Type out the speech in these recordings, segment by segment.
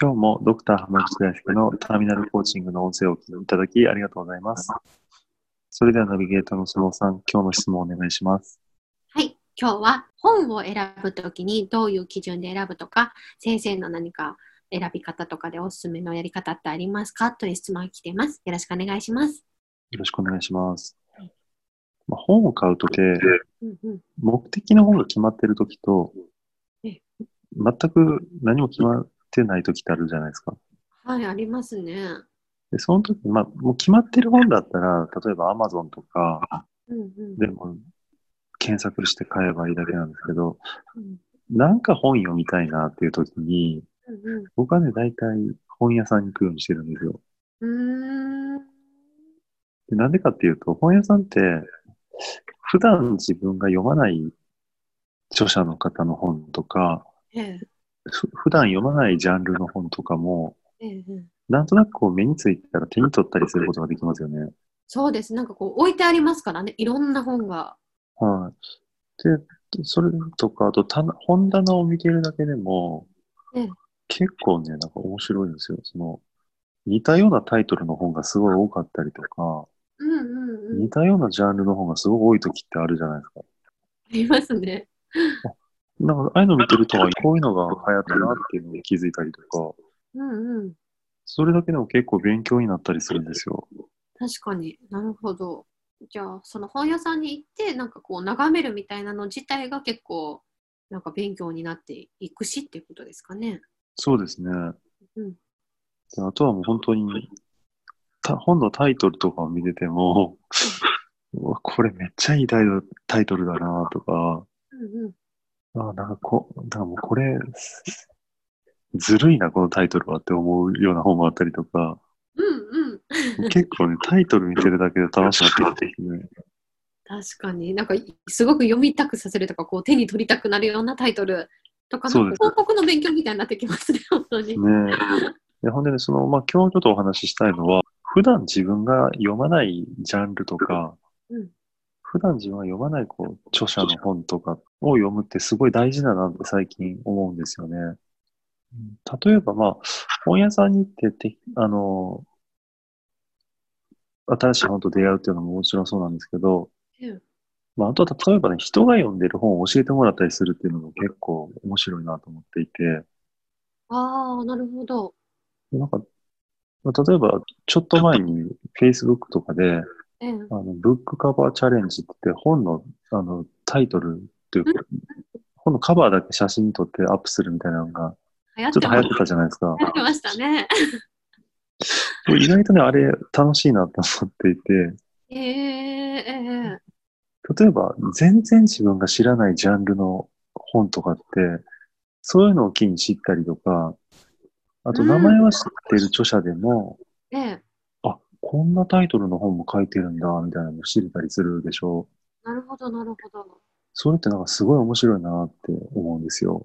今日もドクター浜口大輔のターミナルコーチングの音声をお聞きいただきありがとうございます。それではナビゲーターのスノーさん、今日の質問をお願いします。はい今日は本を選ぶときにどういう基準で選ぶとか先生の何か選び方とかでおすすめのやり方ってありますかという質問が来ていますよろしくお願いしますよろしくお願いしますはい。まあ、本を買うとき、うんうん目的の本が決まってるときとえ、全く何も決まってないときってあるじゃないですか。はいありますね。で、その時、まあ、もう決まってる本だったら、例えば Amazon とかうんうん。でも検索して買えばいいだけなんですけど、うん。なんか本読みたいなっていう時に、うん僕はね、大体本屋さんに行くようにしてるんですよ。なんでかっていうと、本屋さんって、普段自分が読まない著者の方の本とか、ええ。ふ普段読まないジャンルの本とかも、なんとなくこう目についたら手に取ったりすることができますよね。そうですなんかこう置いてありますからねいろんな本がはい。で、それとか、あと棚本棚を見てるだけでも、ええ結構ね、なんか面白いんですよ。その、似たようなタイトルの本がすごい多かったりとか、うんうんうん似たようなジャンルの本がすごい多い時ってあるじゃないですか。ありますね なんか、ああいうの見てると、あこういうのが流行ったなっていうのに気づいたりとか、うんうん。それだけでも結構勉強になったりするんですよ。確かに。なるほど。じゃあその本屋さんに行ってなんかこう眺めるみたいなの自体が結構なんか勉強になっていくしっていうことですかね。そうですね。うん。であとはもう本当に、た本のタイトルとかを見てても、う わこれめっちゃいいタイトルだなとか、うんうんあなんかこ、なんかもうこれ、ずるいな、このタイトルはって思うような本もあったりとか、うんうん。結構ね、タイトル見てるだけで楽しくなってきてね。確かに。なんかすごく読みたくさせるとかこう手に取りたくなるようなタイトルとか広告の勉強みたいになってきますね本当に、ねでほんでね、その、まあ、今日ちょっとお話ししたいのは、普段自分が読まないジャンルとか、うん普段自分が読まないこう著者の本とかを読むってすごい大事だなって最近思うんですよね。うん。例えば、まあ、本屋さんに行ってて、あの、新しい本と出会うっていうのももちろんそうなんですけど、うん。まあ、あとは例えばね、人が読んでる本を教えてもらったりするっていうのも結構面白いなと思っていて、ああなるほど。なんか、まあ例えば、ちょっと前に Facebook とかで、ええあの、ブックカバーチャレンジって本の、あの、タイトルっていうか、本のカバーだけ写真に撮ってアップするみたいなのが、ちょってと流行ってたじゃないですか。流行ってましたね。意外とね、あれ楽しいなと思っていて、ええええ例えば、全然自分が知らないジャンルの本とかって、そういうのを機に知ったりとか、あと名前は知ってる著者でも、ええ。あ、こんなタイトルの本も書いてるんだ、みたいなのを知れたりするでしょう。なるほどなるほどそれってなんかすごい面白いなって思うんですよ。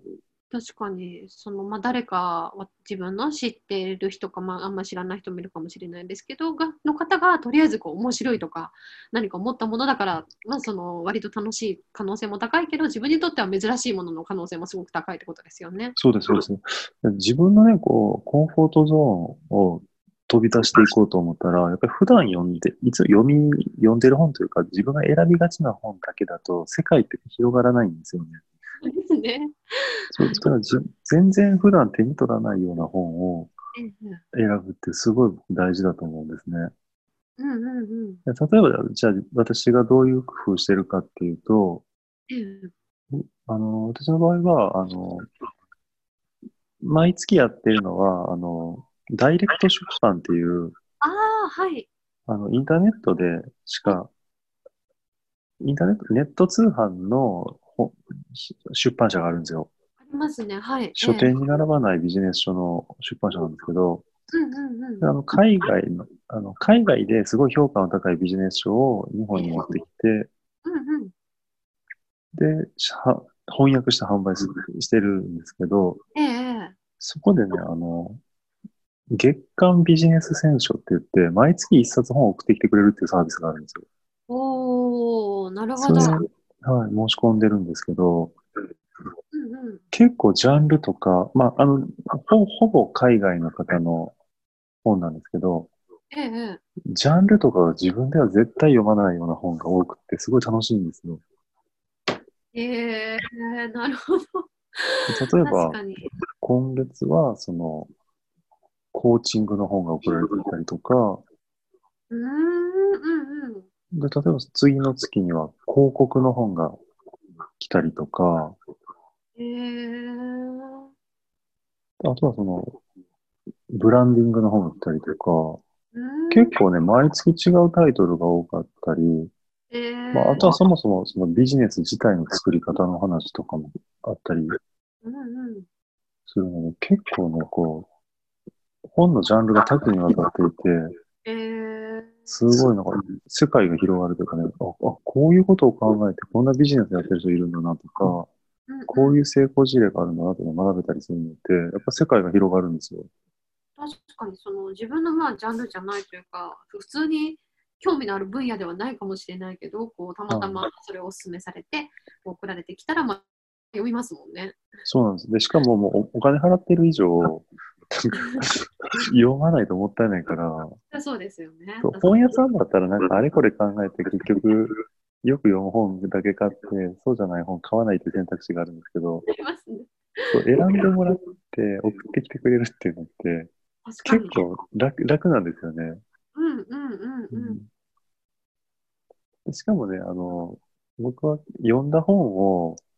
確かにその、まあ、誰かは自分の知っている人か、まあ、あんまり知らない人もいるかもしれないですけどがの方がとりあえずこう面白いとか何か思ったものだから、まあ、その割と楽しい可能性も高いけど自分にとっては珍しいものの可能性もすごく高いってことですよね。そうです、そうです。自分のね、こう、コンフォートゾーンを飛び出していこうと思ったら、やっぱり普段読んで、いつ読み、読んでる本というか、自分が選びがちな本だけだと、世界って広がらないんですよね。ですね。そうだからじ全然普段手に取らないような本を選ぶってすごい大事だと思うんですね。うんうんうん例えば、じゃあ私がどういう工夫してるかっていうと、うんあの、私の場合は、あの、毎月やってるのは、あの、ダイレクト出版っていう、ああはい。あの、インターネットでしか、インターネット、ネット通販の本出版社があるんですよ。ありいますね。はい。書店に並ばないビジネス書の出版社なんですけど、うんうんうん。であの海外の、あの海外ですごい評価の高いビジネス書を日本に持ってきて、うんうん。で、翻訳して販売するしてるんですけど、ええええ。そこでね、あの、月間ビジネス選書って言って、毎月一冊本を送ってきてくれるっていうサービスがあるんですよ。おー、なるほど。はい、申し込んでるんですけど、うんうん。結構ジャンルとか、まあ、あの、ほほぼ海外の方の本なんですけど、ええええ。ジャンルとかは自分では絶対読まないような本が多くて、すごい楽しいんですよ。ええなるほど。例えば。今月は、その、コーチングの本が送られてきたりとか、うーん、うんうん。で、例えば次の月には広告の本が来たりとか、ええあとはその、ブランディングの本が来たりとか、うん。結構ね、毎月違うタイトルが多かったり、ええまあ、あとはそもそもそのビジネス自体の作り方の話とかもあったりうんうん。するので、結構ね、こう、本のジャンルが多岐にわたっていて、ええすごいなんか、世界が広がるというかね、あ、あこういうことを考えて、こんなビジネスやってる人いるんだなとか、うんうんこういう成功事例があるんだなっていうのを学べたりするのって、やっぱ世界が広がるんですよ。確かにその自分のまあジャンルじゃないというか普通に興味のある分野ではないかもしれないけどこうたまたまそれをお勧めされて送られてきたらまあ読みますもんね。そうなんです。で、しかももうおお金払ってる以上、読まないともったいないから、そうですよね。本屋さんだったらなんかあれこれ考えて結局よく読む本だけ買って、そうじゃない本買わないという選択肢があるんですけど、ありますね。そう選んでもらって 送ってきてくれるっていうのって結。構楽楽なんですよね。うんうんうんうん。でしかもね、あの、僕は読んだ本をええ、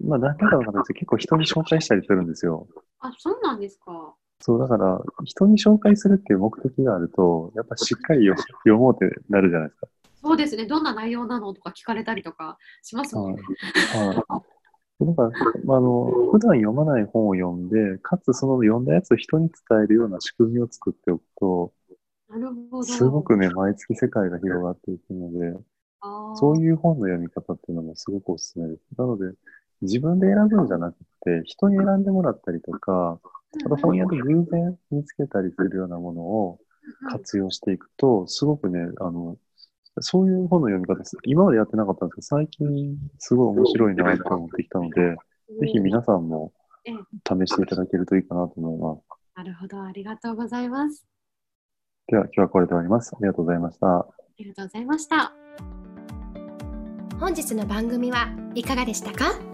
まあ何回かの形で結構人に紹介したりするんですよ。あ、そうなんですか。そう、だから、人に紹介するっていう目的があると、やっぱしっかり読読もうってなるじゃないですか。そうですね。どんな内容なのとか聞かれたりとかしますもんね。はい。だから、まあ、あの、普段読まない本を読んで、かつその読んだやつを人に伝えるような仕組みを作っておくと、なるほど。すごくね、毎月世界が広がっていくので、そういう本の読み方っていうのもすごくおすすめです。なので、自分で選ぶんじゃなくて、人に選んでもらったりとか、あと本屋で偶然見つけたりするようなものを活用していくと、すごくね、あの、そういう本の読み方です。今までやってなかったんですけど、最近すごい面白いなと思ってきたので、ぜひ皆さんもええ試していただけるといいかなと思います。なるほど。ありがとうございます。では、今日はこれで終わります。ありがとうございました。ありがとうございました。本日の番組はいかがでしたか？